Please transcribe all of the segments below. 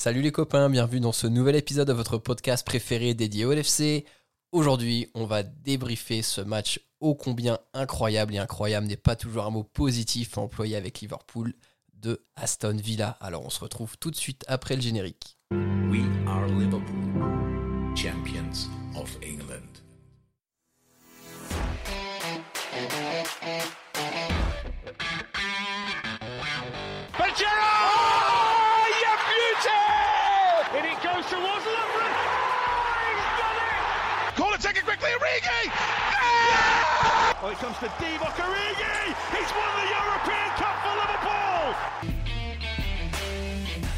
Salut les copains, bienvenue dans ce nouvel épisode de votre podcast préféré dédié au LFC. Aujourd'hui, on va débriefer ce match ô combien incroyable et incroyable n'est pas toujours un mot positif employé avec Liverpool de Aston Villa. Alors on se retrouve tout de suite après le générique. We are Liverpool, champions of. Towards Lovren. Oh, he's done it! Call it, take it quickly, Origi! Oh, it comes to Divock Origi! He's won the European Cup for Liverpool!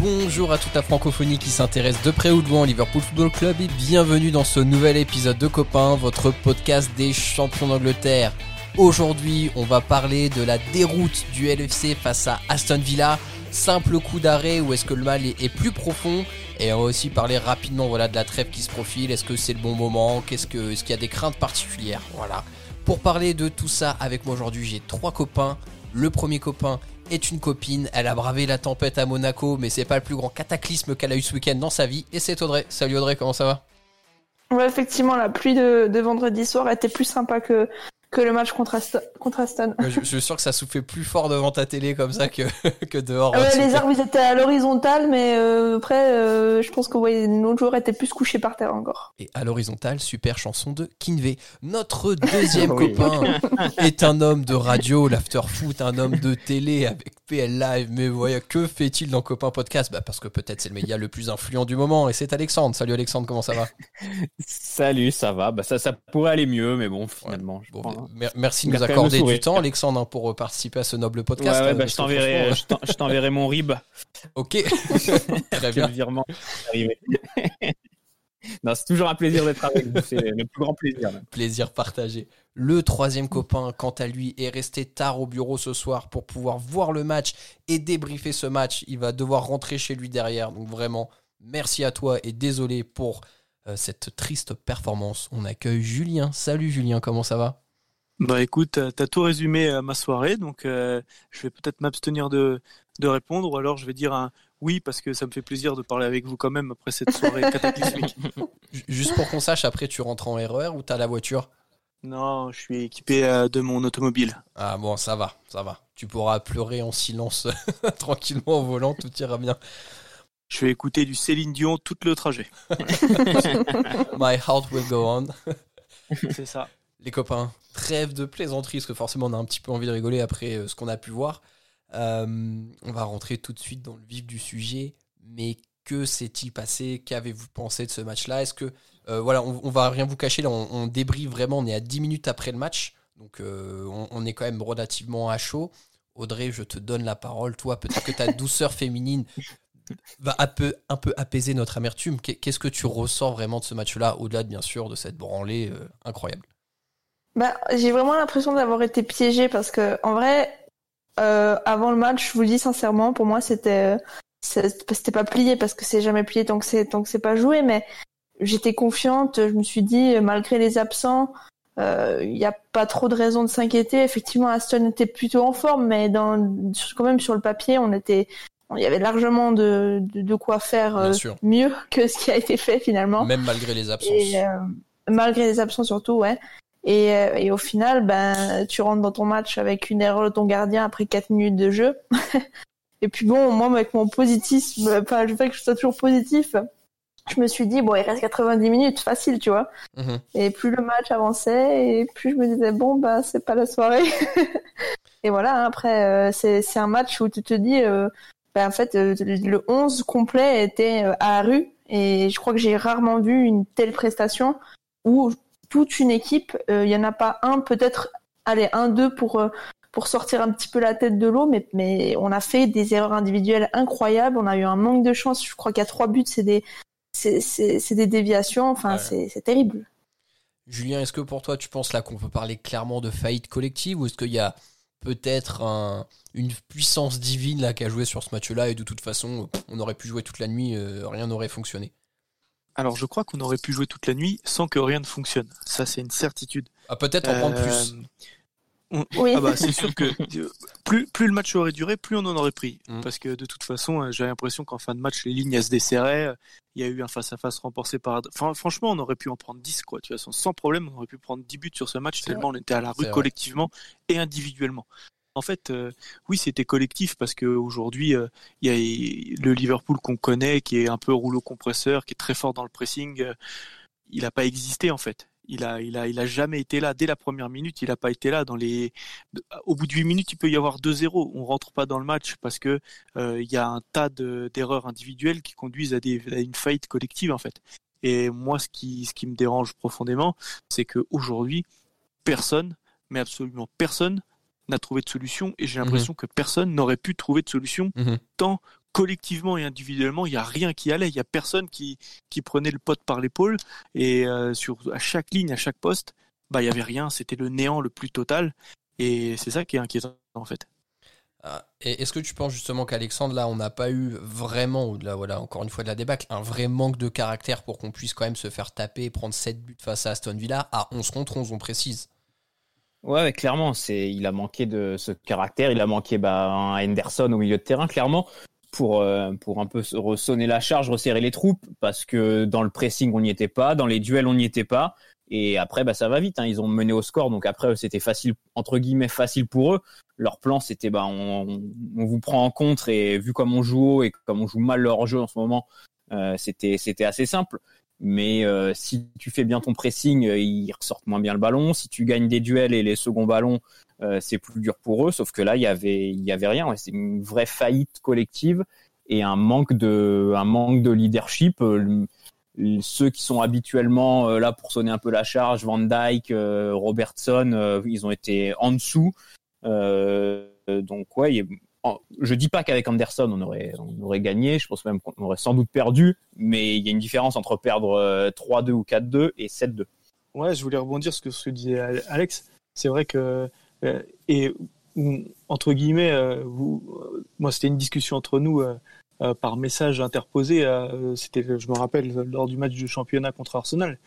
Bonjour à toute la francophonie qui s'intéresse de près ou de loin au Liverpool Football Club et bienvenue dans ce nouvel épisode de Copains, votre podcast des champions d'Angleterre. Aujourd'hui, on va parler de la déroute du LFC face à Aston Villa. Simple coup d'arrêt ou est-ce que le mal est, plus profond Et on va aussi parler rapidement voilà, de la trêve qui se profile. Est-ce que c'est le bon moment? Qu'est-ce que, Est-ce qu'il y a des craintes particulières? Voilà. Pour parler de tout ça avec moi aujourd'hui, j'ai trois copains. Le premier copain est une copine. Elle a bravé la tempête à Monaco, mais c'est pas le plus grand cataclysme qu'elle a eu ce week-end dans sa vie. Et c'est Audrey. Salut Audrey, comment ça va? Effectivement, la pluie de, de vendredi soir était plus sympa que, que le match contre, Aston. Contre Aston. je, je suis sûr que ça soufflait plus fort devant ta télé comme ça que, que dehors. Ouais, hein, les arbres ils étaient à l'horizontale, mais euh, après, euh, je pense que ouais, nos joueurs étaient plus couchés par terre encore. Et à l'horizontale, super chanson de Kinvey. Notre deuxième copain est un homme de radio, l'after foot, un homme de télé avec PL Live. Mais voyez, que fait-il dans Copain Podcast? Bah Parce que peut-être c'est le média le plus influent du moment. Et c'est Alexandre. Salut Alexandre, comment ça va? Salut, ça va. Bah ça, ça pourrait aller mieux, mais bon, finalement, je Bon, prends, hein. mer- Merci de nous accorder du temps, Alexandre, hein, pour participer à ce noble podcast. ouais, bah, je t'enverrai, franchement, mon rib. Ok, très bien. virement. c'est toujours un plaisir d'être avec vous. C'est le plus grand plaisir. même. Plaisir partagé. Le troisième copain, quant à lui, est resté tard au bureau ce soir pour pouvoir voir le match et débriefer ce match. Il va devoir rentrer chez lui derrière. Donc vraiment, merci à toi et désolé pour euh, cette triste performance. On accueille Julien. Salut Julien, comment ça va? Bah écoute, t'as tout résumé à ma soirée, donc euh, je vais peut-être m'abstenir de, de répondre, ou alors je vais dire un oui, parce que ça me fait plaisir de parler avec vous quand même après cette soirée cataclysmique. Ju- Juste pour qu'on sache, après tu rentres en RER ou t'as la voiture? Non, je suis équipé euh, de mon automobile. Ah bon, ça va, ça va. Tu pourras pleurer en silence tranquillement au volant, tout ira bien. Je vais écouter du Céline Dion tout le trajet. My heart will go on. C'est ça. Les copains, trêve de plaisanterie, parce que forcément on a un petit peu envie de rigoler après euh, ce qu'on a pu voir. Euh, on va rentrer tout de suite dans le vif du sujet, mais que s'est-il passé? Qu'avez-vous pensé de ce match-là? Est-ce que, euh, voilà, on, on va rien vous cacher, là on, on débriefe vraiment, on est à 10 minutes après le match, donc on, on est quand même relativement à chaud. Audrey, je te donne la parole, toi, peut-être que ta douceur féminine va un peu, un peu apaiser notre amertume. Qu'est- Qu'est-ce que tu ressens vraiment de ce match-là, au-delà de, bien sûr de cette branlée incroyable? Bah, j'ai vraiment l'impression d'avoir été piégée parce que, en vrai, euh, avant le match, je vous le dis sincèrement, pour moi, c'était, euh, c'était pas plié parce que c'est jamais plié tant que c'est, tant que c'est pas joué, mais j'étais confiante. Je me suis dit, euh, malgré les absents, euh, il n'y a pas trop de raison de s'inquiéter. Effectivement, Aston était plutôt en forme, mais dans, quand même sur le papier, on était, il y avait largement de, de, de quoi faire euh, mieux que ce qui a été fait finalement. Même malgré les absences. Et, euh, malgré les absents surtout, ouais. Et, euh, et au final, ben, tu rentres dans ton match avec une erreur de ton gardien après 4 minutes de jeu. et puis bon, moi, avec mon positisme, enfin, je fais que je sois toujours positif, je me suis dit, bon, il reste 90 minutes, facile, tu vois. Mhm. Et plus le match avançait, et plus je me disais, bon, ben, c'est pas la soirée. et voilà, hein, après, euh, c'est c'est un match où tu te dis, euh, ben, en fait, euh, le 11 complet était euh, à la rue, et je crois que j'ai rarement vu une telle prestation où toute une équipe, euh, il y en a pas un, peut-être, allez, un, deux pour, euh, pour sortir un petit peu la tête de l'eau, mais, mais on a fait des erreurs individuelles incroyables, on a eu un manque de chance, je crois a trois buts, c'est des, c'est, c'est, c'est des déviations, enfin, Ouais. c'est, c'est terrible. Julien, est-ce que pour toi, tu penses là qu'on peut parler clairement de faillite collective ou est-ce qu'il y a peut-être un- une puissance divine là qui a joué sur ce match-là et de toute façon, on aurait pu jouer toute la nuit, euh, rien n'aurait fonctionné? Alors je crois qu'on aurait pu jouer toute la nuit sans que rien ne fonctionne. Ça c'est une certitude. Ah, peut-être en prendre Euh, plus. On- Oui. Ah bah, c'est sûr que euh, plus, plus le match aurait duré, plus on en aurait pris. Mm. Parce que de toute façon, euh, j'ai l'impression qu'en fin de match, les lignes elles se desserraient. euh, Il y a eu un face-à-face remporté par. Enfin, franchement, on aurait pu en prendre 10, quoi. Tu vois, sans- problème, on aurait pu prendre 10 buts sur ce match, tellement on était à la rue vrai. collectivement et individuellement. En fait, euh, oui, c'était collectif parce qu'aujourd'hui, il y a le Liverpool qu'on connaît, qui est un peu rouleau compresseur, qui est très fort dans le pressing. euh, il n'a pas existé, en fait. Il a, il a, jamais été là. Dès la première minute, il n'a pas été là. Dans les, au bout de 8 minutes, il peut y avoir 2-0. On rentre pas dans le match parce que euh, il y a un tas de- d'erreurs individuelles qui conduisent à, des, une faillite collective en fait. Et moi, ce qui, ce qui me dérange profondément, c'est que aujourd'hui, personne, mais absolument personne, n'a trouvé de solution. Et j'ai l'impression que personne n'aurait pu trouver de solution Mhm. tant collectivement et individuellement, il y a rien qui allait. Il y a personne qui, qui prenait le pote par l'épaule et euh, sur à chaque ligne, à chaque poste, bah il y avait rien. C'était le néant le plus total. Et c'est ça qui est inquiétant en fait. Ah, Et est-ce que tu penses justement qu'Alexandre, là, on n'a pas eu vraiment, au-delà, voilà, encore une fois de la débâcle, un vrai manque de caractère pour qu'on puisse quand même se faire taper et prendre 7 buts face à Aston Villa? À 11 contre 11, on précise. Ouais, ouais, clairement, c'est, il a manqué de ce caractère, il a manqué bah, un Henderson au milieu de terrain, clairement, pour, euh, pour un peu ressonner la charge, resserrer les troupes, parce que dans le pressing, on n'y était pas, dans les duels, on n'y était pas. Et après, bah, ça va vite, hein, ils ont mené au score, donc après, c'était facile, entre guillemets, facile pour eux. Leur plan, c'était, bah, on, on vous prend en contre, et vu comme on joue haut et comme on joue mal leur jeu en ce moment, euh, c'était, c'était assez simple. Mais euh, si tu fais bien ton pressing, euh, ils ressortent moins bien le ballon. Si tu gagnes des duels et les seconds ballons, euh, c'est plus dur pour eux. Sauf que là, il y avait, il y avait rien. C'est une vraie faillite collective et un manque de, un manque de leadership. Euh, ceux qui sont habituellement euh, là pour sonner un peu la charge, Van Dyke, Robertson, ils ont été en dessous. Euh, donc ouais, je dis pas qu'avec Anderson on aurait, gagné. Je pense même qu'on aurait sans doute perdu. Mais il y a une différence entre perdre euh, 3-2 ou 4-2 et 7-2. Ouais, je voulais rebondir sur ce que disait Alex. C'est vrai que euh, entre guillemets, euh, euh, moi c'était une discussion entre nous euh, euh, par message interposé. euh, c'était, je me rappelle, lors du match du championnat contre Arsenal.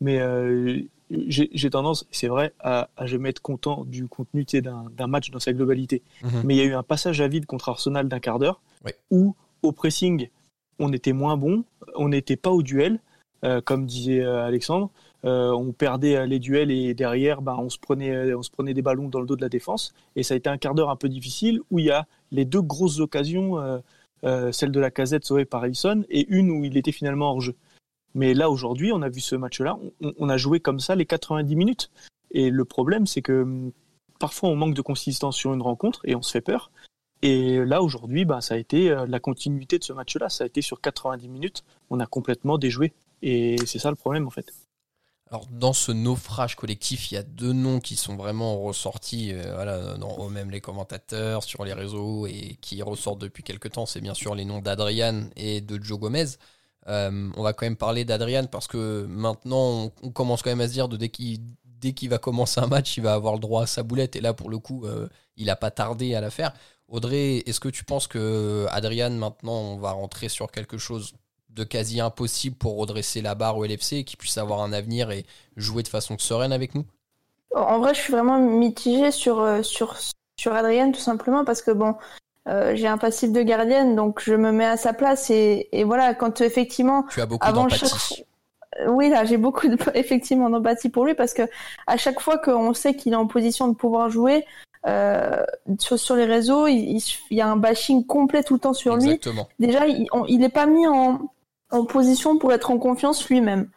Mais euh, j'ai tendance, c'est vrai, à, à jamais être content du contenu d'un match dans sa globalité. Mhm. Mais il y a eu un passage à vide contre Arsenal d'un quart d'heure Oui. où au pressing on était moins bon, on n'était pas au duel, euh, comme disait euh, Alexandre. Euh, on perdait les duels et derrière, ben, on, se prenait, on se prenait des ballons dans le dos de la défense. Et ça a été un quart d'heure un peu difficile où il y a les deux grosses occasions, celle de la casette sauvée par Alisson et une où il était finalement hors jeu. Mais là, aujourd'hui, on a vu ce match-là, on, a joué comme ça les 90 minutes. Et le problème, c'est que hum, parfois on manque de consistance sur une rencontre et on se fait peur. Et là, aujourd'hui, ben, ça a été euh, la continuité de ce match-là. Ça a été sur 90 minutes, on a complètement déjoué. Et c'est ça le problème, en fait. Alors, dans ce naufrage collectif, il y a deux noms qui sont vraiment ressortis, euh, voilà, dans, même les commentateurs, sur les réseaux, et qui ressortent depuis quelques temps. C'est bien sûr les noms d'Adrian et de Joe Gomez. Euh, on va quand même parler d'Adrian parce que maintenant, on, commence quand même à se dire de dès qu'il dès qu'il va commencer un match, il va avoir le droit à sa boulette. Et là, pour le coup, euh, il n'a pas tardé à la faire. Audrey, est-ce que tu penses que Adrian, maintenant, on va rentrer sur quelque chose de quasi impossible pour redresser la barre au LFC et qu'il puisse avoir un avenir et jouer de façon sereine avec nous? En vrai, je suis vraiment mitigée sur, euh, sur, sur Adrienne, tout simplement, parce que bon, euh, j'ai un passif de gardienne, donc je me mets à sa place. Et, et voilà, quand effectivement, Tu as beaucoup avant d'empathie. chaque oui, là, j'ai beaucoup de, effectivement d'empathie pour lui, parce que à chaque fois qu'on sait qu'il est en position de pouvoir jouer, euh, sur, sur les réseaux, il, il y a un bashing complet tout le temps sur lui. Exactement. Déjà, il, on- il est pas mis en, en position pour être en confiance lui-même.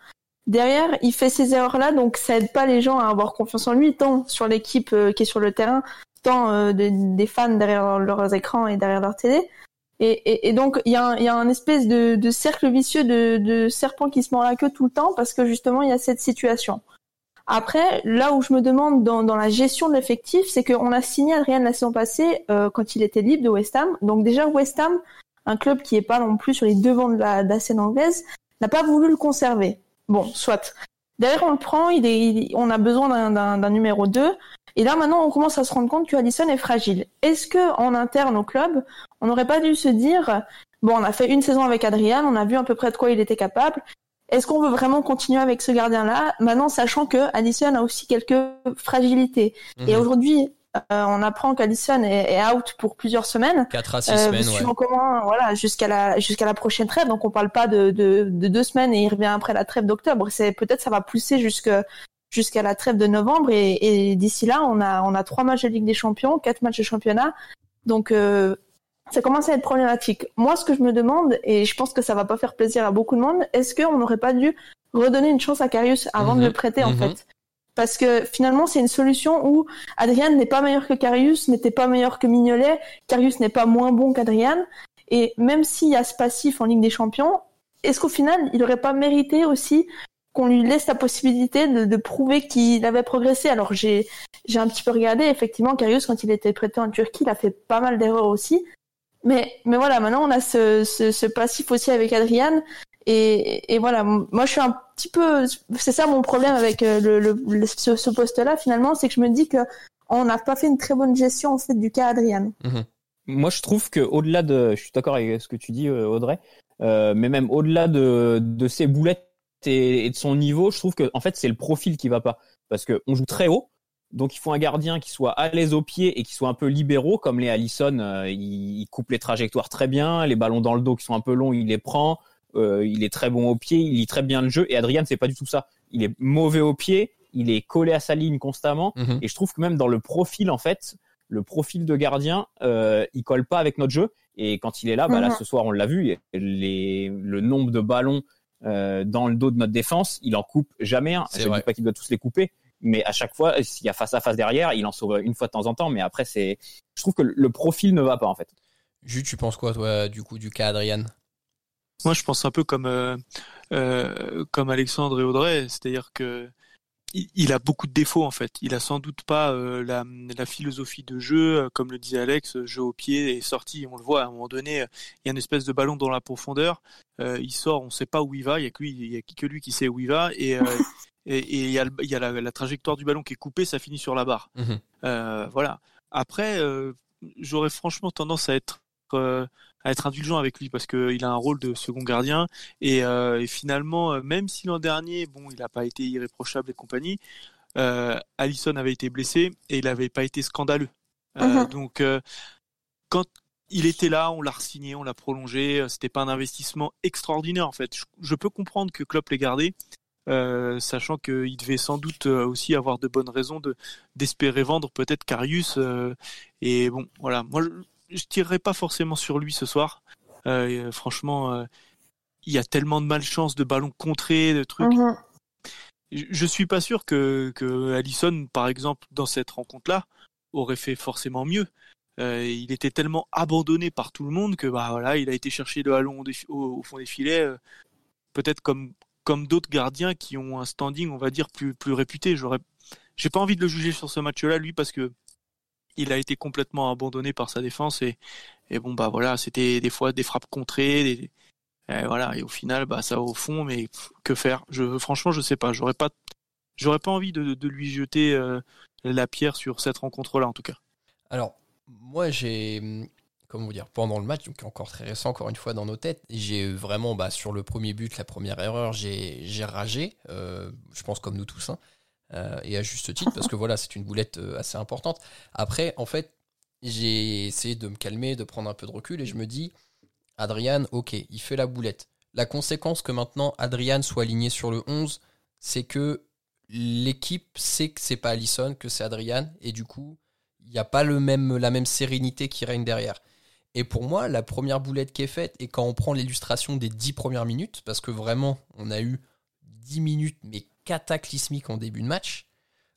Derrière, il fait ces erreurs-là, donc ça aide pas les gens à avoir confiance en lui, tant sur l'équipe euh, qui est sur le terrain, euh, de- des fans derrière leurs écrans et derrière leur télé. Et, donc, il y, a un- y a un espèce de, de cercle vicieux de, de serpent qui se mord la queue tout le temps parce que justement, il y a cette situation. Après, là où je me demande dans, dans la gestion de l'effectif, c'est qu'on a signé Adrien la saison passée euh, quand il était libre de West Ham. Donc déjà, West Ham, un club qui est pas non plus sur les devants de la, de la scène anglaise, n'a pas voulu le conserver. Bon, soit. Derrière, on le prend, il est, il- on a besoin d'un numéro 2. Et là, maintenant, on commence à se rendre compte que Allison est fragile. Est-ce que en interne au club, on n'aurait pas dû se dire, bon, on a fait une saison avec Adrian, on a vu à peu près de quoi il était capable. est-ce qu'on veut vraiment continuer avec ce gardien-là Maintenant, sachant que Allison a aussi quelques fragilités? Et Mhm. aujourd'hui, euh, on apprend qu'Allison est, est out pour plusieurs semaines. 4 à 6 Euh, semaines, ouais. suivant comment, voilà, jusqu'à la jusqu'à la prochaine trêve. Donc on parle pas de, de, de deux semaines et il revient après la trêve d'octobre. C'est peut-être ça va pousser jusque jusqu'à la trêve de novembre et, et d'ici là on a on a trois matchs de Ligue des Champions, quatre matchs de championnat. Donc euh, ça commence à être problématique. Moi, ce que je me demande, et je pense que ça va pas faire plaisir à beaucoup de monde, est-ce qu'on n'aurait pas dû redonner une chance à Karius avant Mhm. de le prêter en Mhm. fait? Parce que finalement, c'est une solution où Adrian n'est pas meilleur que Karius, n'était pas meilleur que Mignolet, Karius n'est pas moins bon qu'Adrian, et même s'il y a ce passif en Ligue des Champions, est-ce qu'au final, il aurait pas mérité aussi qu'on lui laisse la possibilité de, de prouver qu'il avait progressé Alors j'ai j'ai un petit peu regardé, effectivement, Karius, quand il était prêté en Turquie, il a fait pas mal d'erreurs aussi. Mais, mais voilà, maintenant on a ce, ce, ce passif aussi avec Adrian. Et, et voilà, moi je suis un petit peu, c'est ça mon problème avec euh, le, le, ce, poste-là finalement, c'est que je me dis que on n'a pas fait une très bonne gestion en fait du cas Adrian. Moi, je trouve que au-delà de, je suis d'accord avec ce que tu dis, euh, Audrey, euh, mais même au-delà de, de ses boulettes et, et de son niveau, je trouve que en fait c'est le profil qui va pas, parce que on joue très haut, donc il faut un gardien qui soit à l'aise au pied et qui soit un peu libéraux, comme les Allison, euh, il, il coupe les trajectoires très bien, les ballons dans le dos qui sont un peu longs, il les prend, euh, il est très bon au pied, il lit très bien le jeu, et Adrian c'est pas du tout ça, il est mauvais au pied, il est collé à sa ligne constamment, Mhm. et je trouve que même dans le profil en fait le profil de gardien, euh, il colle pas avec notre jeu. Et quand il est là, bah là Mhm. ce soir on l'a vu, les, le nombre de ballons dans le dos de notre défense, il en coupe jamais un. Je ne dis pas qu'il doit tous les couper, mais à chaque fois, s'il y a face à face derrière, il en sauve une fois de temps en temps. Mais après, c'est, je trouve que le profil ne va pas en fait. Jus, tu penses quoi, toi, du coup, du cas Adrian? Moi, je pense un peu comme euh, euh, comme Alexandre et Audrey, c'est-à-dire que il, il a beaucoup de défauts en fait. Il a sans doute pas euh, la, la philosophie de jeu, euh, comme le disait Alex, euh, jeu au pied et sortie. On le voit à un moment donné, il y a une espèce de ballon dans la profondeur. Euh, il sort, on sait pas où il va. Il y a que lui, il y a que lui qui sait où il va et et, et il y a, le- il y a la, la trajectoire du ballon qui est coupée, ça finit sur la barre. Mhm. Voilà. Après, j'aurais franchement tendance à être à être indulgent avec lui parce que il a un rôle de second gardien et, euh, et finalement, euh, même si l'an dernier, bon, il n'a pas été irréprochable et compagnie, euh, Allison avait été blessé et il n'avait pas été scandaleux. Euh, Mhm. Donc, euh, quand il était là, on l'a re-signé, on l'a prolongé. C'était pas un investissement extraordinaire en fait. Je, je peux comprendre que Klopp l'ait gardé, euh, sachant qu'il devait sans doute aussi avoir de bonnes raisons de d'espérer vendre peut-être Carius. euh, et bon, voilà. Moi, je, tirerai pas forcément sur lui ce soir. Euh, euh, franchement, euh, il y a tellement de malchance, de ballons contrés, de trucs. Mhm. Je je suis pas sûr que, que Allison, par exemple, dans cette rencontre-là, aurait fait forcément mieux. Euh, il était tellement abandonné par tout le monde que bah voilà, il a été chercher le ballon au, défi- au- au fond des filets, euh, peut-être comme comme d'autres gardiens qui ont un standing, on va dire plus plus réputé. J'aurais, j'ai pas envie de le juger sur ce match-là, lui, parce que il a été complètement abandonné par sa défense et bon bah voilà, c'était des fois des frappes contrées, et voilà, et au final, bah ça au fond, mais que faire? Franchement, je sais pas. J'aurais pas, pas envie de, lui jeter euh, la pierre sur cette rencontre-là, en tout cas. Alors, moi, j'ai. Comment vous dire Pendant le match, donc encore très récent, encore une fois dans nos têtes, j'ai vraiment, bah, sur le premier but, la première erreur, j'ai j'ai ragé. euh, je pense comme nous tous. hein, euh, et à juste titre, parce que voilà, c'est une boulette euh, assez importante. Après, en fait, j'ai essayé de me calmer, de prendre un peu de recul, et je me dis Adrian, ok, il fait la boulette. La conséquence que maintenant Adrian soit aligné sur le 11, c'est que l'équipe sait que c'est pas Allison, que c'est Adrian, et du coup, il n'y a pas le même, la même sérénité qui règne derrière. Et pour moi, la première boulette qui est faite, et quand on prend l'illustration des 10 premières minutes, parce que vraiment, on a eu 10 minutes, mais cataclysmiques en début de match,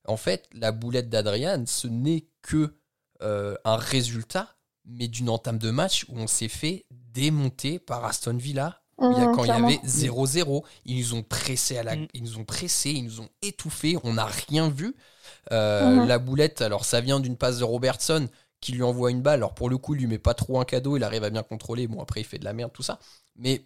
en fait, la boulette d'Adrian, ce n'est que euh, un résultat, mais d'une entame de match où on s'est fait démonter par Aston Villa il y a- Mhm, quand clairement. il y avait 0-0, ils nous ont pressé à la, Mm. ils nous ont pressé, ils nous ont étouffés, on n'a rien vu. Euh, Mhm. La boulette, alors ça vient d'une passe de Robertson qui lui envoie une balle. Alors pour le coup, il lui met pas trop un cadeau, il arrive à bien contrôler. Bon après, il fait de la merde tout ça, mais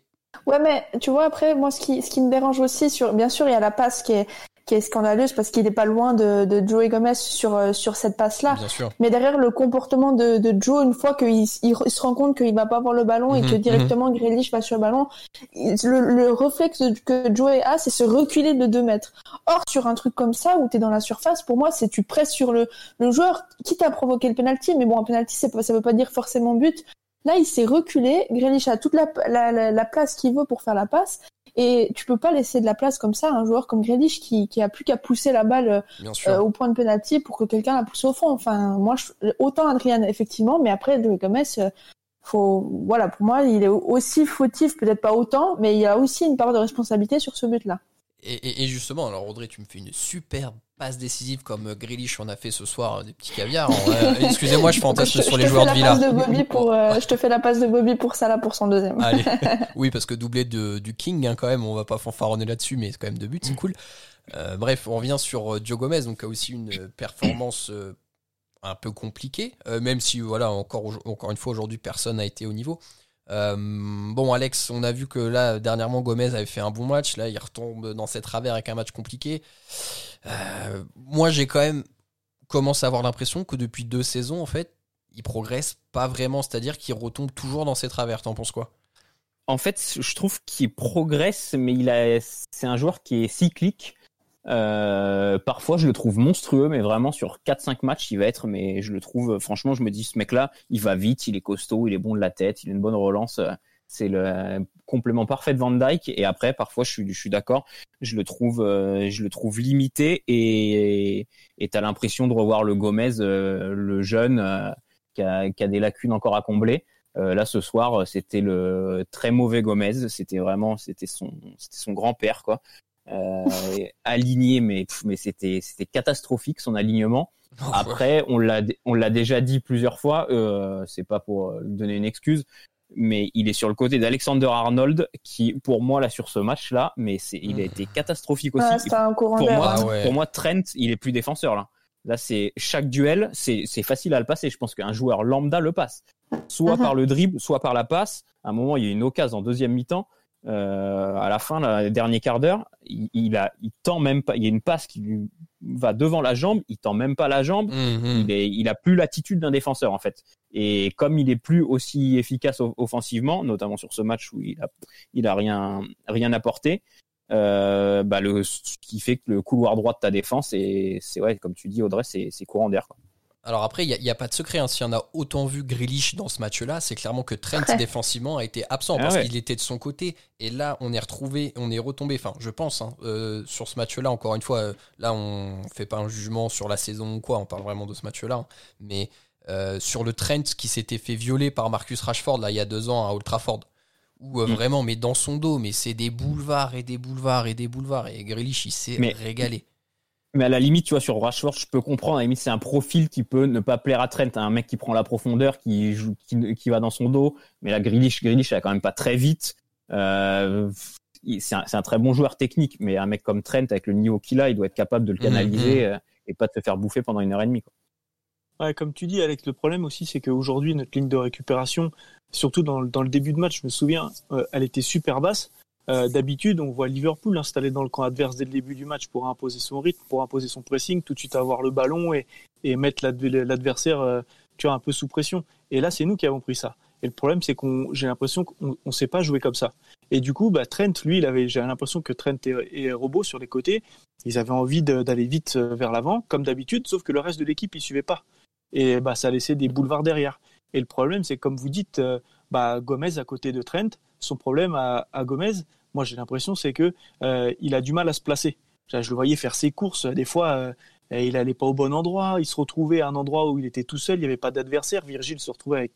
Ouais, mais tu vois, après, moi, ce qui, ce qui me dérange aussi, sur, bien sûr, il y a la passe qui est, qui est scandaleuse parce qu'il n'est pas loin de, de Joey Gomez sur euh, sur cette passe là. Bien sûr. Mais derrière le comportement de, de Joe, une fois qu'il il, se rend compte qu'il va pas avoir le ballon et Mhm, que directement Grealish va sur le ballon, le, le réflexe que Joe a, c'est se reculer de deux mètres. Or, sur un truc comme ça où tu es dans la surface, pour moi, c'est tu presses sur le, le joueur, quitte à provoquer le penalty. Mais bon, un penalty, c'est pas- ça veut pas dire forcément but. Là, il s'est reculé. Grealish a toute la, la, la, la place qu'il veut pour faire la passe. Et tu peux pas laisser de la place comme ça à un joueur comme Grealish qui, qui a plus qu'à pousser la balle euh, au point de penalty pour que quelqu'un la pousse au fond. Enfin, moi, je, autant Adrian effectivement, mais après Joey Gomez, euh, faut, voilà, pour moi, il est aussi fautif, peut-être pas autant, mais il y a aussi une part de responsabilité sur ce but-là. Et, et- et justement, alors Audrey, tu me fais une superbe passe décisive comme Grealish en a fait ce soir, euh, des petits caviars. Euh, Excusez-moi, je fantasme je, sur je les joueurs de la Villa. passe de Bobby pour, euh, je te fais la passe de Bobby pour Salah pour son deuxième. Allez. Oui, parce que doublé de, du King, hein, quand même, on va pas fanfaronner là-dessus, mais c'est quand même deux buts, c'est cool. Euh, bref, on revient sur Joe Gomez, donc a aussi une performance un peu compliquée, même si, voilà, encore, encore une fois, aujourd'hui, personne n'a été au niveau. Euh, bon, Alex, on a vu que là, dernièrement, Gomez avait fait un bon match. Là, il retombe dans ses travers avec un match compliqué. Euh, moi, j'ai quand même commencé à avoir l'impression que depuis deux saisons, en fait, il progresse pas vraiment. C'est-à-dire qu'il retombe toujours dans ses travers. T'en penses quoi? En fait, je trouve qu'il progresse, mais il a, c'est un joueur qui est cyclique. Euh, parfois, je le trouve monstrueux, mais vraiment sur 4-5 matchs, il va être, mais je le trouve, franchement, je me dis, ce mec-là, il va vite, il est costaud, il est bon de la tête, il a une bonne relance. euh, C'est le complément parfait de Van Dyke. Et après, parfois, je suis, je suis d'accord, je le trouve, euh, je le trouve limité et t'as l'impression de revoir le Gomez, euh, le jeune, euh, qui a, qui a des lacunes encore à combler. Euh, là, ce soir, c'était le très mauvais Gomez. C'était vraiment, c'était son, c'était son grand-père, quoi. Euh, aligné, mais pff, mais c'était, c'était catastrophique son alignement. Après, on l'a, on l'a déjà dit plusieurs fois. Euh, c'est pas pour euh, lui donner une excuse, mais il est sur le côté d'Alexander Arnold, qui, pour moi, là, sur ce match-là, mais c'est, il a été catastrophique aussi. Ouais, c'était un courant pour moi, Ah ouais. pour moi, Trent, il est plus défenseur là. Là, c'est chaque duel, c'est c'est facile à le passer. Je pense qu'un joueur lambda le passe, soit Mhm. par le dribble, soit par la passe. À un moment, il y a une occasion en deuxième mi-temps. Euh, à la fin, là, le dernier quart d'heure, il, il a, il tend même pas. Il y a une passe qui lui va devant la jambe, il tend même pas la jambe. Mhm. Il, est, il a plus l'attitude d'un défenseur en fait. Et comme il est plus aussi efficace offensivement, notamment sur ce match où il a, il a rien, rien apporté, euh, bah le, ce qui fait que le couloir droit de ta défense, c'est ouais, comme tu dis Audrey, c'est c'est courant d'air. Alors après, il n'y a, pas de secret. Hein. S'il y en a autant vu Grealish dans ce match-là, c'est clairement que Trent Ouais. défensivement a été absent Ah parce ouais. qu'il était de son côté. Et là, on est retrouvé, on est retombé. Enfin, je pense hein, euh, sur ce match-là. Encore une fois, euh, là, on fait pas un jugement sur la saison ou quoi. On parle vraiment de ce match-là. hein. Mais euh, sur le Trent qui s'était fait violer par Marcus Rashford là il y a deux ans à Old Trafford. Où euh, Mm. vraiment, mais dans son dos, mais c'est des boulevards et des boulevards et des boulevards. Et Grealish, il s'est Mais- régalé. Mais à la limite, tu vois, sur Rashford, je peux comprendre. À la limite, c'est un profil qui peut ne pas plaire à Trent. Un mec qui prend la profondeur, qui joue, qui, qui va dans son dos. Mais la Grealish, Grealish, elle a quand même pas très vite. Euh, c'est un, c'est un très bon joueur technique, mais un mec comme Trent, avec le niveau qu'il a, il doit être capable de le canaliser euh, et pas de se faire bouffer pendant une heure et demie. Quoi. Ouais, comme tu dis, Alex, le problème aussi, c'est qu'aujourd'hui, notre ligne de récupération, surtout dans, le- dans le début de match, je me souviens, euh, elle était super basse. Euh, D'habitude, on voit Liverpool installé dans le camp adverse dès le début du match pour imposer son rythme, pour imposer son pressing, tout de suite avoir le ballon et, et mettre l'ad- l'adversaire euh, un peu sous pression. Et là, c'est nous qui avons pris ça. Et le problème, c'est qu'on, j'ai l'impression qu'on ne sait pas jouer comme ça. Et du coup, bah, Trent, lui, j'ai l'impression que Trent et, et Robbo sur les côtés, ils avaient envie d'aller vite euh, vers l'avant, comme d'habitude, sauf que le reste de l'équipe, il suivait pas. Et bah, ça laissait des boulevards derrière. Et le problème, c'est comme vous dites, bah, Gomez à côté de Trent, son problème à, Gomez, moi j'ai l'impression, c'est que euh, il a du mal à se placer. Je le voyais faire ses courses, des fois, euh, il allait pas au bon endroit, il se retrouvait à un endroit où il était tout seul, il n'y avait pas d'adversaire. Virgile se retrouvait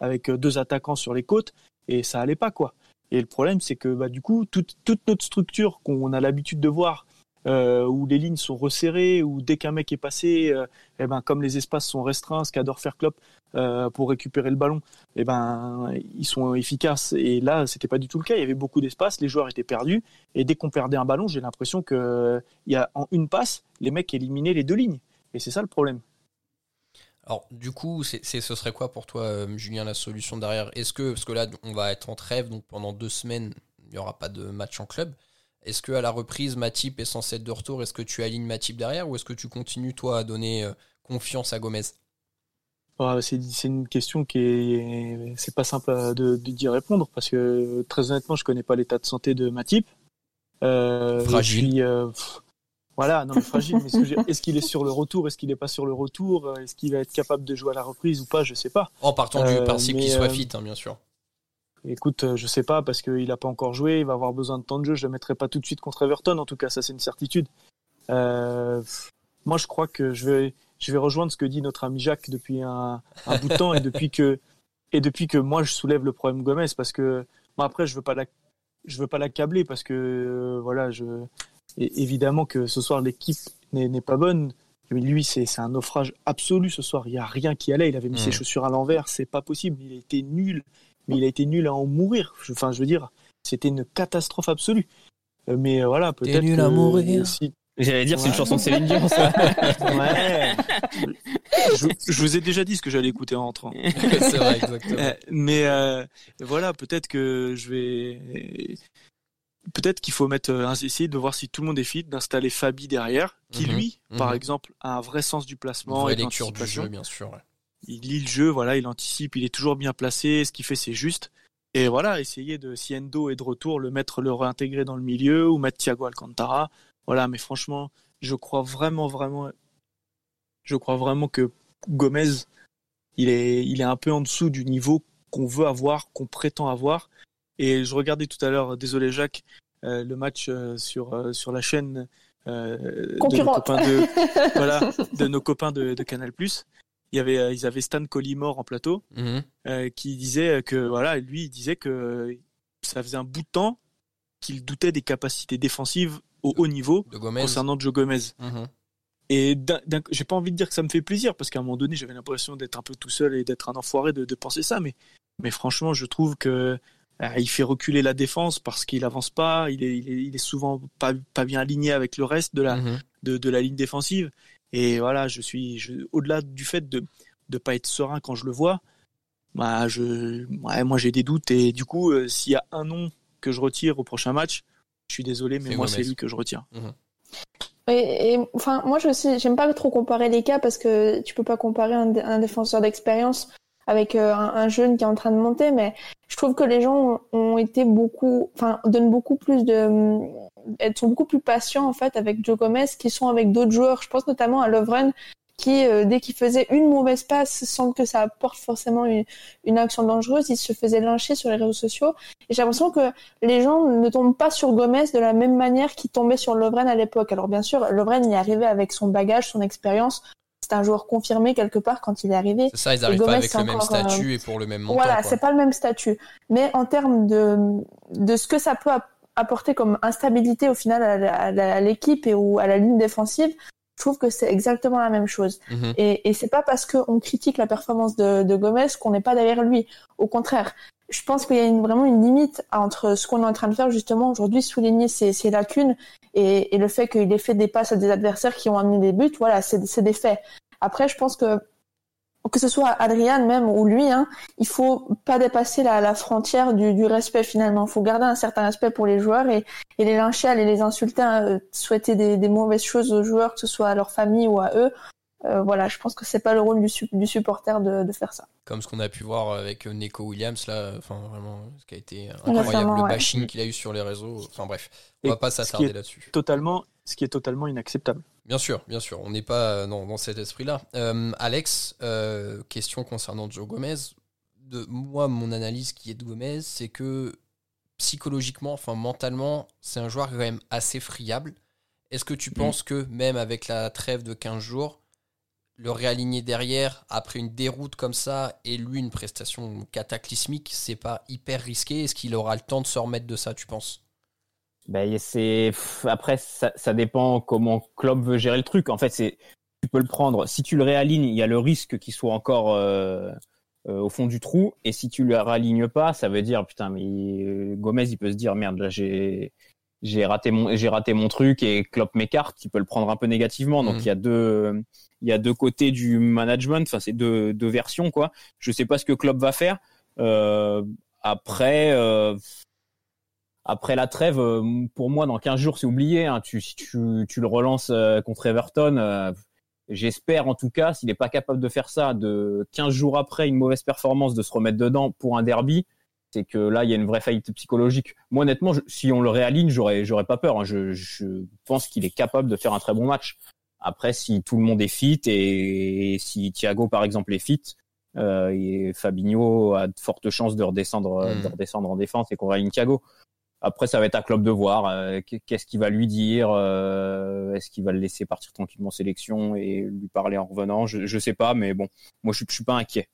avec, euh, deux attaquants sur les côtes, et ça allait pas, quoi. Et le problème, c'est que bah, du coup, toute notre structure qu'on a l'habitude de voir, euh, où les lignes sont resserrées, où dès qu'un mec est passé, euh, eh ben, comme les espaces sont restreints, ce qu'adore faire Klopp euh, pour récupérer le ballon, eh ben, ils sont efficaces. Et là, c'était pas du tout le cas. Il y avait beaucoup d'espace, les joueurs étaient perdus. Et dès qu'on perdait un ballon, j'ai l'impression que il y a en une passe, les mecs éliminaient les deux lignes. Et c'est ça le problème. Alors, du coup, ce serait quoi pour toi, Julien, la solution derrière? Est-ce que, parce que là, on va être en trêve, donc pendant deux semaines, il n'y aura pas de match en club. Est-ce que à la reprise, Matip est censé être de retour? Est-ce que tu alignes Matip derrière ou est-ce que tu continues toi à donner euh, confiance à Gomez? Ah, c'est c'est une question qui est c'est pas simple à- de de- d'y répondre parce que très honnêtement je connais pas l'état de santé de Matip. Euh, Fragile. et puis, euh, pff, voilà, non mais fragile. mais que est-ce qu'il est sur le retour? Est-ce qu'il est pas sur le retour? Est-ce qu'il va être capable de jouer à la reprise ou pas? Je sais pas. En partant du Euh, principe qu'il soit euh, fit, hein, bien sûr. Écoute, euh, je sais pas parce qu'il a pas encore joué, il va avoir besoin de temps de jeu. Je le mettrai pas tout de suite contre Everton, en tout cas, ça c'est une certitude. Euh, moi, je crois que je vais, je vais rejoindre ce que dit notre ami Jacques depuis un, un bout de temps et depuis que, et depuis que moi je soulève le problème Gomez parce que, bon après, je veux pas la, je veux pas l'accabler parce que, euh, voilà, je, évidemment que ce soir l'équipe n'est pas bonne. Mais lui, c'est un naufrage absolu ce soir. Il y a rien qui allait. Il avait mis ses chaussures à l'envers. C'est pas possible. Il a été nul mais il a été nul à en mourir. Enfin, je veux dire, c'était une catastrophe absolue. Euh, Mais euh, voilà, peut-être nul que à mourir. si- J'allais dire, c'est une chanson de Céline Dion, ça. Ouais. je, je vous ai déjà dit ce que j'allais écouter en rentrant. c'est vrai, exactement. Euh, mais euh, voilà, peut-être que je vais. Peut-être qu'il faut mettre essayer de voir si tout le monde est fit, d'installer Fabi derrière, qui Mhm. lui, par Mhm. exemple, a un vrai sens du Une placement vraie et lecture du jeu, bien sûr. ouais. Il lit le jeu, voilà, il anticipe, il est toujours bien placé, ce qu'il fait c'est juste. Et voilà, essayer de, si Endo est de retour, le mettre, le réintégrer dans le milieu ou mettre Thiago Alcantara. Voilà, mais franchement, je crois vraiment, vraiment, je crois vraiment que Gomez, il est, il est un peu en dessous du niveau qu'on veut avoir, qu'on prétend avoir. Et je regardais tout à l'heure, désolé Jacques, euh, le match euh, sur, euh, sur la chaîne euh, de nos copains de, voilà, de nos copains de, de Canal+. Il y avait, euh, ils avaient Stan Collymore en plateau Mhm. euh, qui disait que voilà, lui il disait que ça faisait un bout de temps qu'il doutait des capacités défensives au haut niveau De concernant Joe Gomez. Mhm. Et j'ai pas envie de dire que ça me fait plaisir parce qu'à un moment donné j'avais l'impression d'être un peu tout seul et d'être un enfoiré de, de penser ça, mais mais franchement je trouve que euh, il fait reculer la défense parce qu'il avance pas, il est, il est, il est souvent pas, pas bien aligné avec le reste de la, Mhm. de, de la ligne défensive. Et voilà, je suis je- au-delà du fait de ne pas être serein quand je le vois. Bah, je, ouais, moi j'ai des doutes et du coup, euh, s'il y a un nom que je retire au prochain match, je suis désolé, mais C'est moi c'est lui que je retire. Et, et, enfin, moi, je aussi, j'aime pas trop comparer les cas parce que tu peux pas comparer un défenseur d'expérience avec euh, un, un jeune qui est en train de monter, mais je trouve que les gens ont, été beaucoup, enfin, donnent beaucoup plus de, elles sont beaucoup plus patients en fait avec Joe Gomez qu'ils sont avec d'autres joueurs. Je pense notamment à Lovren qui, euh, dès qu'il faisait une mauvaise passe sans que ça apporte forcément une, une action dangereuse, il se faisait lyncher sur les réseaux sociaux. Et j'ai l'impression que les gens ne tombent pas sur Gomez de la même manière qu'ils tombaient sur Lovren à l'époque. Alors bien sûr, Lovren y arrivé avec son bagage, son expérience. C'est un joueur confirmé quelque part quand il est arrivé. C'est ça, ils arrivent pas avec le même encore, euh, statut et pour le même montant. voilà, c'est pas le même statut. Mais en termes de, de ce que ça peut app- apporter comme instabilité au final à l'équipe et ou à la ligne défensive, je trouve que c'est exactement la même chose. Mhm. Et, et c'est pas parce qu'on critique la performance de, de Gomez qu'on n'est pas derrière lui. Au contraire, je pense qu'il y a une, vraiment une limite entre ce qu'on est en train de faire justement aujourd'hui, souligner ses lacunes et, et le fait qu'il ait fait des passes à des adversaires qui ont amené des buts. Voilà, c'est des faits. Après, je pense que que ce soit Adrian même ou lui, hein, il faut pas dépasser la, la frontière du, du respect finalement. Il faut garder un certain respect pour les joueurs et, et les lyncher, aller les insulter, euh, souhaiter des, des mauvaises choses aux joueurs, que ce soit à leur famille ou à eux. Euh, voilà, je pense que c'est pas le rôle du, su- du supporter de, de faire ça. Comme ce qu'on a pu voir avec euh, Neko Williams, là, enfin vraiment, ce qui a été incroyable, le ouais. bashing qu'il a eu sur les réseaux. Enfin bref, on Et va pas s'attarder là-dessus. Totalement, ce qui est totalement inacceptable. Bien sûr, bien sûr, on n'est pas euh, dans, dans cet esprit-là. Euh, Alex, euh, question concernant Joe Gomez. De, moi, mon analyse qui est de Gomez, c'est que psychologiquement, enfin mentalement, c'est un joueur quand même assez friable. Est-ce que tu Mm. penses que même avec la trêve de 15 jours, le réaligner derrière après une déroute comme ça et lui une prestation cataclysmique, c'est pas hyper risqué Est-ce qu'il aura le temps de se remettre de ça, tu penses? Ben, c'est après ça, dépend comment Klopp veut gérer le truc. En fait, c'est tu peux le prendre. Si tu le réalignes, il y a le risque qu'il soit encore euh, euh, au fond du trou. Et si tu le réalignes pas, ça veut dire putain, mais Gomez, il peut se dire merde, là j'ai j'ai raté mon j'ai raté mon truc et Klopp m'écarte. Il peut le prendre un peu négativement. Donc Mhm. il y a deux il y a deux côtés du management. Enfin, c'est deux deux versions quoi. Je sais pas ce que Klopp va faire. Euh, après. Euh, après la trêve, euh, pour moi, dans 15 jours, c'est oublié. Hein. Tu, si tu, tu le relances euh, contre Everton, euh, j'espère en tout cas, s'il n'est pas capable de faire ça, de 15 jours après une mauvaise performance, de se remettre dedans pour un derby, c'est que là, il y a une vraie faillite psychologique. Moi, honnêtement, je- si on le réaligne, j'aurais, j'aurais pas peur. hein. Je, je pense qu'il est capable de faire un très bon match. Après, si tout le monde est fit et, si Thiago, par exemple, est fit, euh, et Fabinho a de fortes chances de redescendre, Mm. de redescendre en défense et qu'on réaligne Thiago. Après, ça va être à Klopp de voir euh, qu'est-ce qu'il va lui dire. euh, Est-ce qu'il va le laisser partir tranquillement en sélection et lui parler en revenant? Je, je sais pas, mais bon, moi, je, suis- je suis pas inquiet.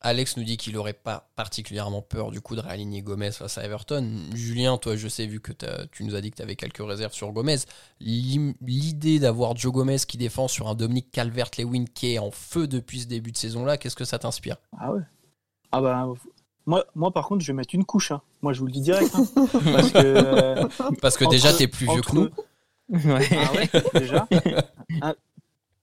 Alex nous dit qu'il aurait pas particulièrement peur du coup de réaligner Gomez face à Everton. Julien, toi, je sais, vu que tu nous as dit que tu avais quelques réserves sur Gomez, l'idée d'avoir Joe Gomez qui défend sur un Dominique Calvert-Lewin qui est en feu depuis ce début de saison-là, qu'est-ce que ça t'inspire? Ah ouais. Ah bah moi, moi par contre, je vais mettre une couche. hein. Moi, je vous le dis direct. hein. Parce que euh, Parce que entre- déjà, t'es plus vieux entre- que nous. Ah ouais, déjà. Un,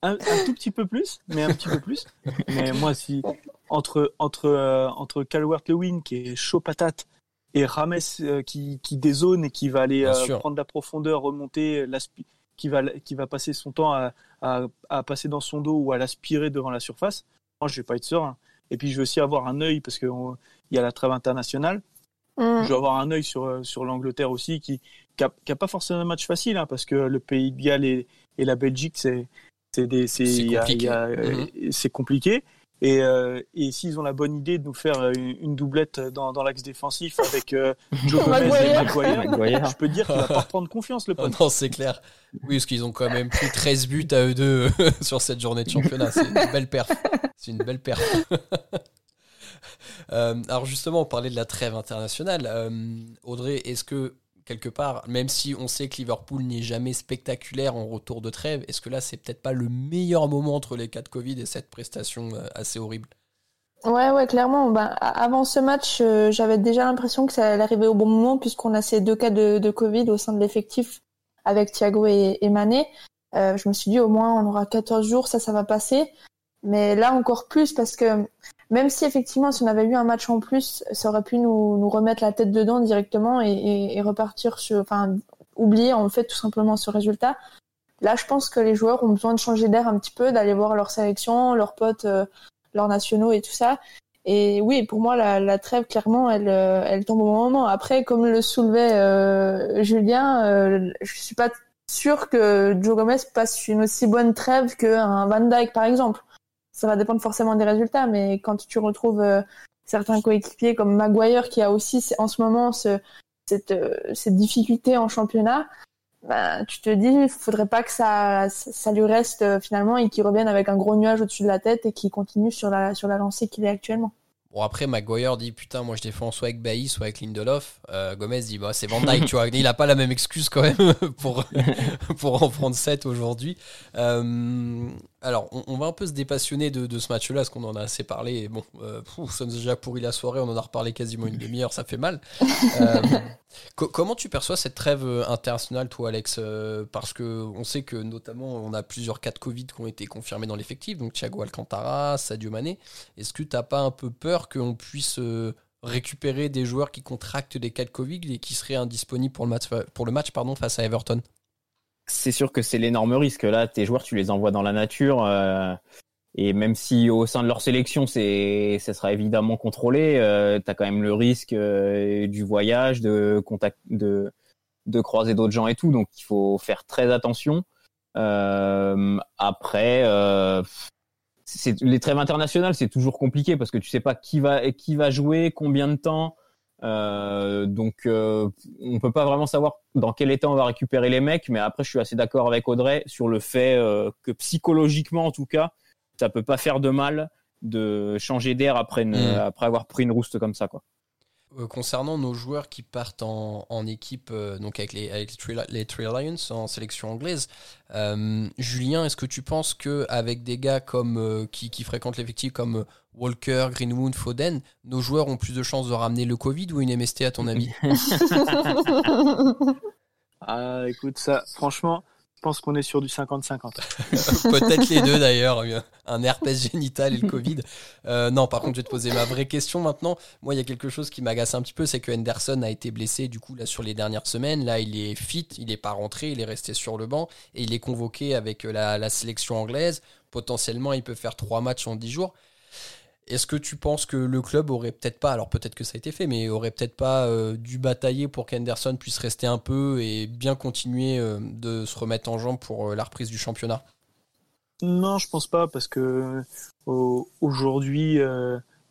un- un tout petit peu plus, mais un petit peu plus. Mais moi, si entre entre euh, entre Calvert-Lewin qui est chaud patate et Rames euh, qui qui dézone et qui va aller euh, prendre la profondeur, remonter, l'aspi- qui va qui va passer son temps à, à à passer dans son dos ou à l'aspirer devant la surface. Moi, je vais pas être serein. Et puis, je vais aussi avoir un œil parce que on- il y a la trêve internationale. Mm. Je vais avoir un œil sur, euh, sur l'Angleterre aussi, qui n'a qui a pas forcément un match facile, hein, parce que le Pays de Galles et, et la Belgique, c'est c'est compliqué. euh, compliqué. Et, euh, et s'ils ont la bonne idée de nous faire euh, une, une doublette dans, dans l'axe défensif avec euh, Joe Gomez et Maguire. Je peux te dire qu'il va pas reprendre confiance, le Oh pote. non, c'est clair. Oui, parce qu'ils ont quand même pris 13 buts à eux deux sur cette journée de championnat. C'est une belle perf. C'est une belle perf. Euh, alors justement, on parlait de la trêve internationale. Euh, Audrey, est-ce que quelque part, même si on sait que Liverpool n'est jamais spectaculaire en retour de trêve, est-ce que là, c'est peut-être pas le meilleur moment entre les cas de Covid et cette prestation euh, assez horrible? Ouais, ouais, clairement. Ben, avant ce match, euh, j'avais déjà l'impression que ça allait arriver au bon moment, puisqu'on a ces deux cas de, de Covid au sein de l'effectif avec Thiago et, et Mané. Euh, je me suis dit, au moins, on aura 14 jours, ça, ça va passer. Mais là, encore plus, parce que même si effectivement, si on avait eu un match en plus, ça aurait pu nous, nous remettre la tête dedans directement et, repartir sur, enfin, oublier en fait tout simplement ce résultat. Là, je pense que les joueurs ont besoin de changer d'air un petit peu, d'aller voir leur sélection, leurs potes, euh, leurs nationaux et tout ça. Et oui, pour moi, la, la trêve, clairement, elle, euh, elle tombe au bon moment. Après, comme le soulevait euh, Julien, euh, je suis pas sûre que Joe Gomez passe une aussi bonne trêve qu'un Van Dyke, par exemple. Ça va dépendre forcément des résultats, mais quand tu retrouves euh, certains coéquipiers comme Maguire, qui a aussi en ce moment euh, cette difficulté en championnat, ben, tu te dis, il faudrait pas que ça, ça, lui reste euh, finalement et qu'il revienne avec un gros nuage au-dessus de la tête et qu'il continue sur la, sur la lancée qu'il est actuellement. Bon, après, Maguire dit Putain, moi je défends soit avec Bailly, soit avec Lindelof. Gomez dit Bah, c'est Van Dyke, tu vois. Il a pas la même excuse quand même pour, pour en prendre 7 aujourd'hui. Euh, alors, on, on va un peu se dépassionner de, de ce match-là, parce qu'on en a assez parlé. Et bon, euh, ça nous a déjà pourri la soirée, on en a reparlé quasiment une demi-heure, ça fait mal. Euh, co- comment tu perçois cette trêve euh, internationale, toi, Alex Euh, Parce que on sait que notamment, on a plusieurs cas de Covid qui ont été confirmés dans l'effectif, donc Thiago Alcantara, Sadio Mané. Est-ce que t'as pas un peu peur qu'on puisse euh, récupérer des joueurs qui contractent des cas de Covid et qui seraient indisponibles pour le match, pour le match pardon, face à Everton? C'est sûr que c'est l'énorme risque. Là, tes joueurs, tu les envoies dans la nature. euh, et même si au sein de leur sélection, c'est, ça sera évidemment contrôlé, euh, tu quand même le risque euh, du voyage, de contact, de, de croiser d'autres gens et tout. Donc, il faut faire très attention. Euh, après, c'est, les trêves internationales, c'est toujours compliqué parce que tu sais pas qui va, qui va jouer, combien de temps. Euh, donc euh, on peut pas vraiment savoir dans quel état on va récupérer les mecs, mais après je suis assez d'accord avec Audrey sur le fait euh, que psychologiquement en tout cas, ça peut pas faire de mal de changer d'air après une, Mm. après avoir pris une rouste comme ça quoi. Euh, concernant nos joueurs qui partent en, en équipe, euh, donc avec les, avec les, Three, Li- les Three Lions en sélection anglaise, euh, Julien, est-ce que tu penses que avec des gars comme euh, qui, qui fréquentent l'effectif comme Walker, Greenwood, Foden, nos joueurs ont plus de chances de ramener le Covid ou une MST à ton avis? Ah, écoute, ça, franchement, Je pense qu'on est sur du 50-50. Peut-être les deux d'ailleurs, un herpès génital et le Covid. Euh, non, par contre, je vais te poser ma vraie question maintenant. Moi, il y a quelque chose qui m'agace un petit peu, c'est que Henderson a été blessé du coup là sur les dernières semaines. Là, il est fit, il n'est pas rentré, il est resté sur le banc et il est convoqué avec la, la sélection anglaise. Potentiellement, il peut faire trois matchs en dix jours. Est-ce que tu penses que le club aurait peut-être pas, alors peut-être que ça a été fait, mais aurait peut-être pas euh, dû batailler pour qu'Henderson puisse rester un peu et bien continuer euh, de se remettre en jambe pour euh, la reprise du championnat? Non, je pense pas, parce que aujourd'hui,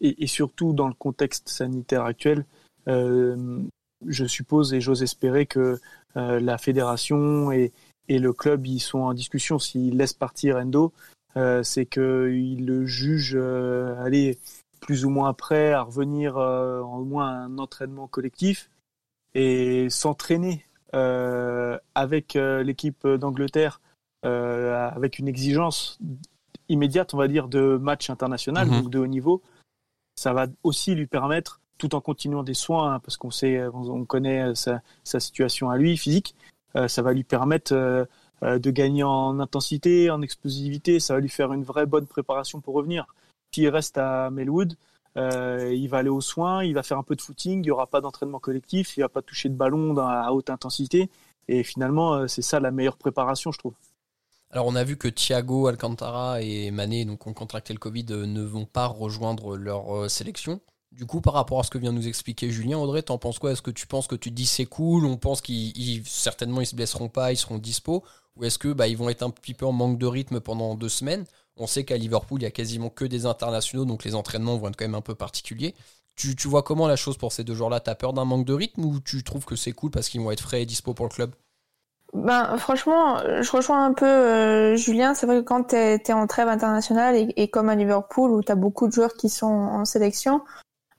et, surtout dans le contexte sanitaire actuel, je suppose et j'ose espérer que la fédération et, et, le club y sont en discussion. S'ils laissent partir Endo, euh, c'est qu'il le juge euh, aller plus ou moins prêt à revenir euh, en moins un entraînement collectif et s'entraîner avec l'équipe d'Angleterre avec une exigence immédiate, on va dire, de match international, mhm. donc de haut niveau, ça va aussi lui permettre, tout en continuant des soins, hein, parce qu'on sait, on connaît sa, sa, situation à lui physique, ça va lui permettre euh, de gagner en intensité, en explosivité. Ça va lui faire une vraie bonne préparation pour revenir. S'il reste à Melwood, euh, il va aller aux soins, il va faire un peu de footing, il n'y aura pas d'entraînement collectif, il va pas toucher de ballon à haute intensité. Et finalement, euh, c'est ça la meilleure préparation, je trouve. Alors on a vu que Thiago, Alcantara et Mané, donc ont contracté le Covid, ne vont pas rejoindre leur sélection. Du coup, par rapport à ce que vient nous expliquer Julien, Audrey, t'en penses quoi? Est-ce que tu penses que tu dis c'est cool? On pense qu'ils certainement ils se blesseront pas, ils seront dispo. Ou est-ce que bah, ils vont être un petit peu en manque de rythme pendant deux semaines? On sait qu'à Liverpool, il y a quasiment que des internationaux, donc les entraînements vont être quand même un peu particuliers. Tu, vois comment la chose pour ces deux jours-là T'as peur d'un manque de rythme ou tu trouves que c'est cool parce qu'ils vont être frais et dispo pour le club? Ben, franchement, je rejoins un peu euh, Julien. C'est vrai que quand tu es, en trêve internationale et, et, comme à Liverpool où tu as beaucoup de joueurs qui sont en sélection,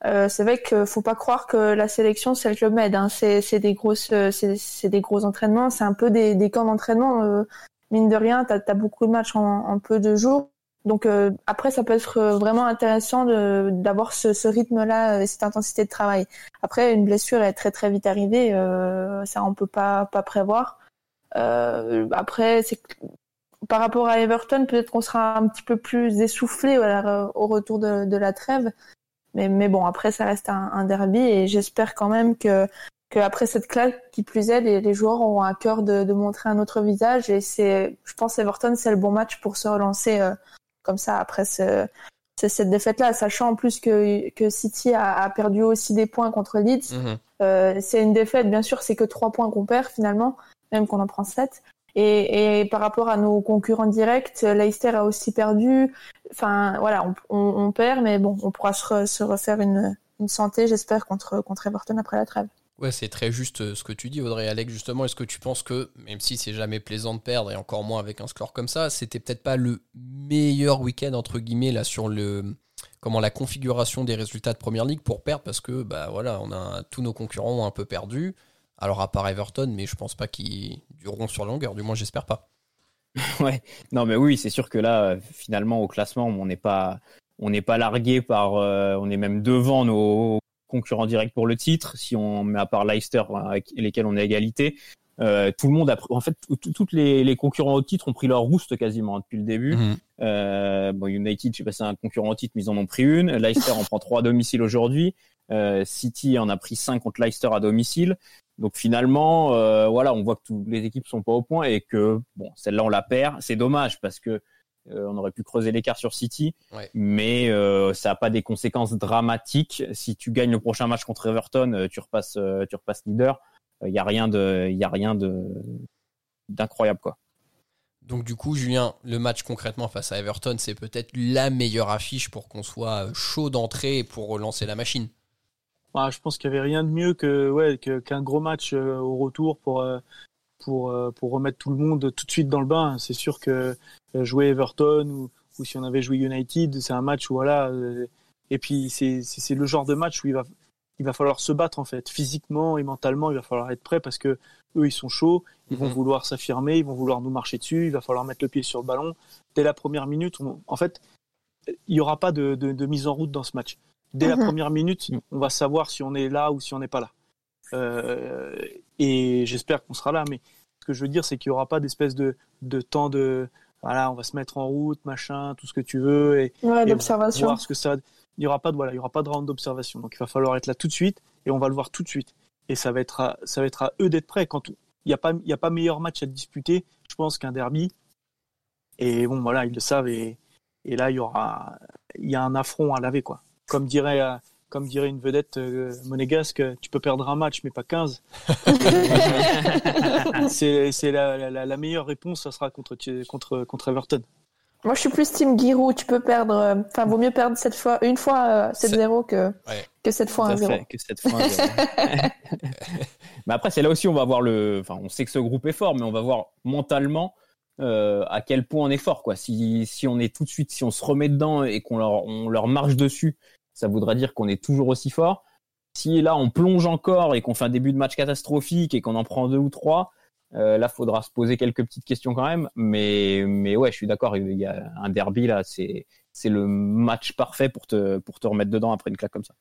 euh, c'est vrai qu'il faut pas croire que la sélection c'est le club med. Hein. C'est des grosses, euh, c'est des gros entraînements. C'est un peu des, des camps d'entraînement. Euh, mine de rien, t'as as beaucoup de matchs en, en peu de jours. Donc euh, après, ça peut être vraiment intéressant d'avoir ce, ce rythme-là et cette intensité de travail. Après, une blessure est très très vite arrivée, ça on peut pas pas prévoir. après, c'est par rapport à Everton, peut-être qu'on sera un petit peu plus essoufflé au retour de, de la trêve. Mais, mais bon, après, ça reste un, un derby et j'espère quand même que, que après cette claque, qui plus est, les, les joueurs auront à cœur de, de, montrer un autre visage. Et c'est, je pense, Everton, c'est le bon match pour se relancer euh, comme ça après ce, cette défaite-là, sachant en plus que, que City a, a, perdu aussi des points contre Leeds. Mhm. Euh, c'est une défaite, bien sûr, c'est que trois points qu'on perd finalement, même qu'on en prend sept. Et, par rapport à nos concurrents directs, Leicester a aussi perdu. Enfin, voilà, on, perd, mais bon, on pourra se, refaire une, santé, j'espère, contre, Everton après la trêve. Ouais, c'est très juste euh, ce que tu dis, Audrey Alex. Justement, est-ce que tu penses que, même si c'est jamais plaisant de perdre, et encore moins avec un score comme ça, c'était peut-être pas le meilleur week-end, entre guillemets, là, sur le, comment la configuration des résultats de première ligue pour perdre? Parce que bah voilà on a tous nos concurrents ont un peu perdu alors à part Everton, mais je pense pas qu'ils dureront sur longueur, du moins j'espère pas. ouais, non mais oui, c'est sûr que là, finalement, au classement, on n'est pas, on n'est pas largué par, euh, on est même devant nos concurrents directs pour le titre. Si on met à part Leicester, avec lesquels on est à égalité, euh, tout le monde a, en fait, toutes les, les, concurrents au titre ont pris leur rouste quasiment depuis le début. Mhm. Euh, bon, United, je sais pas si c'est un concurrent au titre, mais ils en ont pris une. Leicester en prend trois à domicile aujourd'hui. Euh, City en a pris cinq contre Leicester à domicile. Donc finalement, euh, voilà, on voit que toutes les équipes sont pas au point et que bon, celle-là on la perd. C'est dommage parce que euh, on aurait pu creuser l'écart sur City, ouais. mais euh, ça n'a pas des conséquences dramatiques. Si tu gagnes le prochain match contre Everton, tu repasses, tu repasses leader. Il y a rien de, il y a rien de d'incroyable quoi. Donc du coup, Julien, le match concrètement face à Everton, c'est peut-être la meilleure affiche pour qu'on soit chaud d'entrée et pour relancer la machine. Bah, je pense qu'il n'y avait rien de mieux que ouais qu'un gros match euh, au retour pour euh, pour euh, pour remettre tout le monde tout de suite dans le bain. C'est sûr que jouer Everton ou, ou si on avait joué United, c'est un match où voilà et puis c'est c'est le genre de match où il va il va falloir se battre en fait physiquement et mentalement. Il va falloir être prêt parce que eux ils sont chauds, ils vont mhm. vouloir s'affirmer, ils vont vouloir nous marcher dessus. Il va falloir mettre le pied sur le ballon dès la première minute. On, en fait, il n'y aura pas de, de, de mise en route dans ce match dès la mhm. première minute, on va savoir si on est là ou si on n'est pas là. Euh, et j'espère qu'on sera là. Mais Ce que je veux dire, c'est qu'il y aura pas d'espèce de, de temps de voilà, on va se mettre en route, machin, tout ce que tu veux et, Ouais, et voir ce que ça. Il y aura pas de voilà, il y aura pas de round d'observation. Donc il va falloir être là tout de suite et on va le voir tout de suite. Et ça va être à, ça va être à eux d'être prêts. Quand il n'y a pas il y a pas meilleur match à disputer, je pense qu'un derby. Et bon voilà, ils le savent et, et là il y aura il y a un affront à laver quoi. Comme dirait euh, comme dirait une vedette euh, monégasque, tu peux perdre un match mais pas 15. c'est c'est la, la, la meilleure réponse, ça sera contre contre contre Everton. Moi, je suis plus team Giroud. Tu peux perdre. euh, Enfin, vaut mieux perdre cette fois, une fois euh, 7-0 que, Ouais. que cette fois Tout à 1-0. fait, que cette fois. un zéro. mais après, c'est là aussi on va voir le. Enfin, on sait que ce groupe est fort, mais on va voir mentalement euh, à quel point on est fort. Quoi. Si, si on est tout de suite, si on se remet dedans et qu'on leur, on leur marche dessus, ça voudra dire qu'on est toujours aussi fort. Si là on plonge encore et qu'on fait un début de match catastrophique et qu'on en prend deux ou trois, euh, là faudra se poser quelques petites questions quand même. Mais, mais ouais, je suis d'accord. Il y a un derby là, c'est c'est le match parfait pour te pour te remettre dedans après une claque comme ça.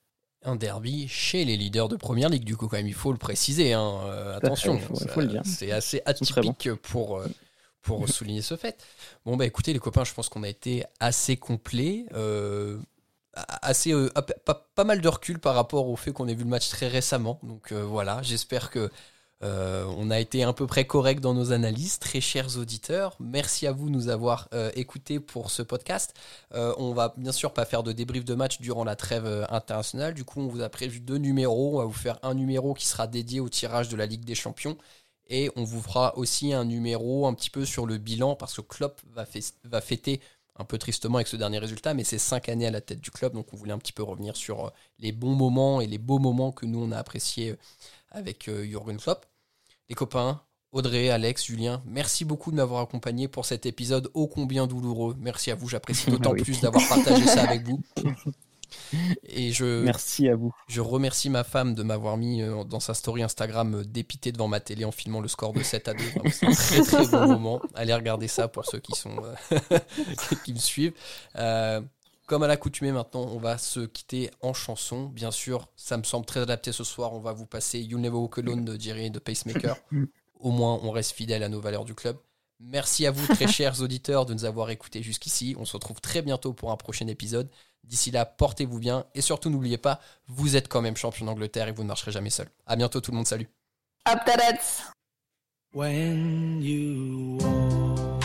Un derby chez les leaders de première ligue, du coup, quand même, il faut le préciser. hein, euh, attention, il faut- ça- faut le dire. c'est assez bon. atypique pour, euh, pour souligner ce fait. Bon, bah écoutez, les copains, je pense qu'on a été assez complet. euh, assez euh, pas, mal de recul par rapport au fait qu'on ait vu le match très récemment. Donc euh, voilà, j'espère que euh, on a été à peu près correct dans nos analyses. Très chers auditeurs, merci à vous de nous avoir écoutés pour ce podcast. On va bien sûr pas faire de débrief de match durant la trêve internationale. Du coup, on vous a prévu deux numéros. On va vous faire un numéro qui sera dédié au tirage de la Ligue des Champions. Et on vous fera aussi un numéro un petit peu sur le bilan parce que Klopp va fêter un peu tristement avec ce dernier résultat, mais c'est cinq années à la tête du club, donc on voulait un petit peu revenir sur euh, les bons moments et les beaux moments que nous on a appréciés euh, avec euh, Jürgen Klopp. Les copains, Audrey, Alex, Julien, merci beaucoup de m'avoir accompagné pour cet épisode ô combien douloureux. Merci à vous, j'apprécie d'autant Oui. plus d'avoir partagé ça avec vous. Et je, Merci à vous. je remercie ma femme de m'avoir mis euh, dans sa story Instagram euh, dépité devant ma télé en filmant le score de 7 à 2. Vraiment, C'est un très très bon moment. Allez regarder ça pour ceux qui sont euh, qui me suivent. Euh, comme à l'accoutumée maintenant, on va se quitter en chanson. Bien sûr, ça me semble très adapté ce soir. On va vous passer You'll Never Walk Alone de Jerry et de Pacemaker. Au moins, on reste fidèle à nos valeurs du club. Merci à vous, très chers auditeurs, de nous avoir écoutés jusqu'ici. On se retrouve très bientôt pour un prochain épisode. D'ici là, portez-vous bien et surtout n'oubliez pas, vous êtes quand même champion d'Angleterre et vous ne marcherez jamais seul. À bientôt tout le monde, salut. Up the Reds. When you walk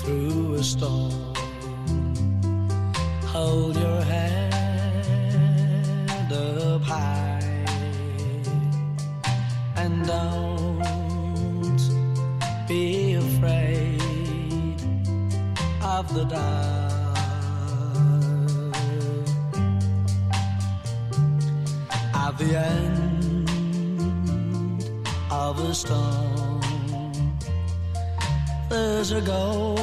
through a storm, hold your head up high and don't be afraid of the dark. A storm. There's a golden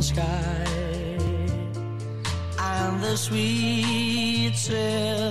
sky and the sweet silver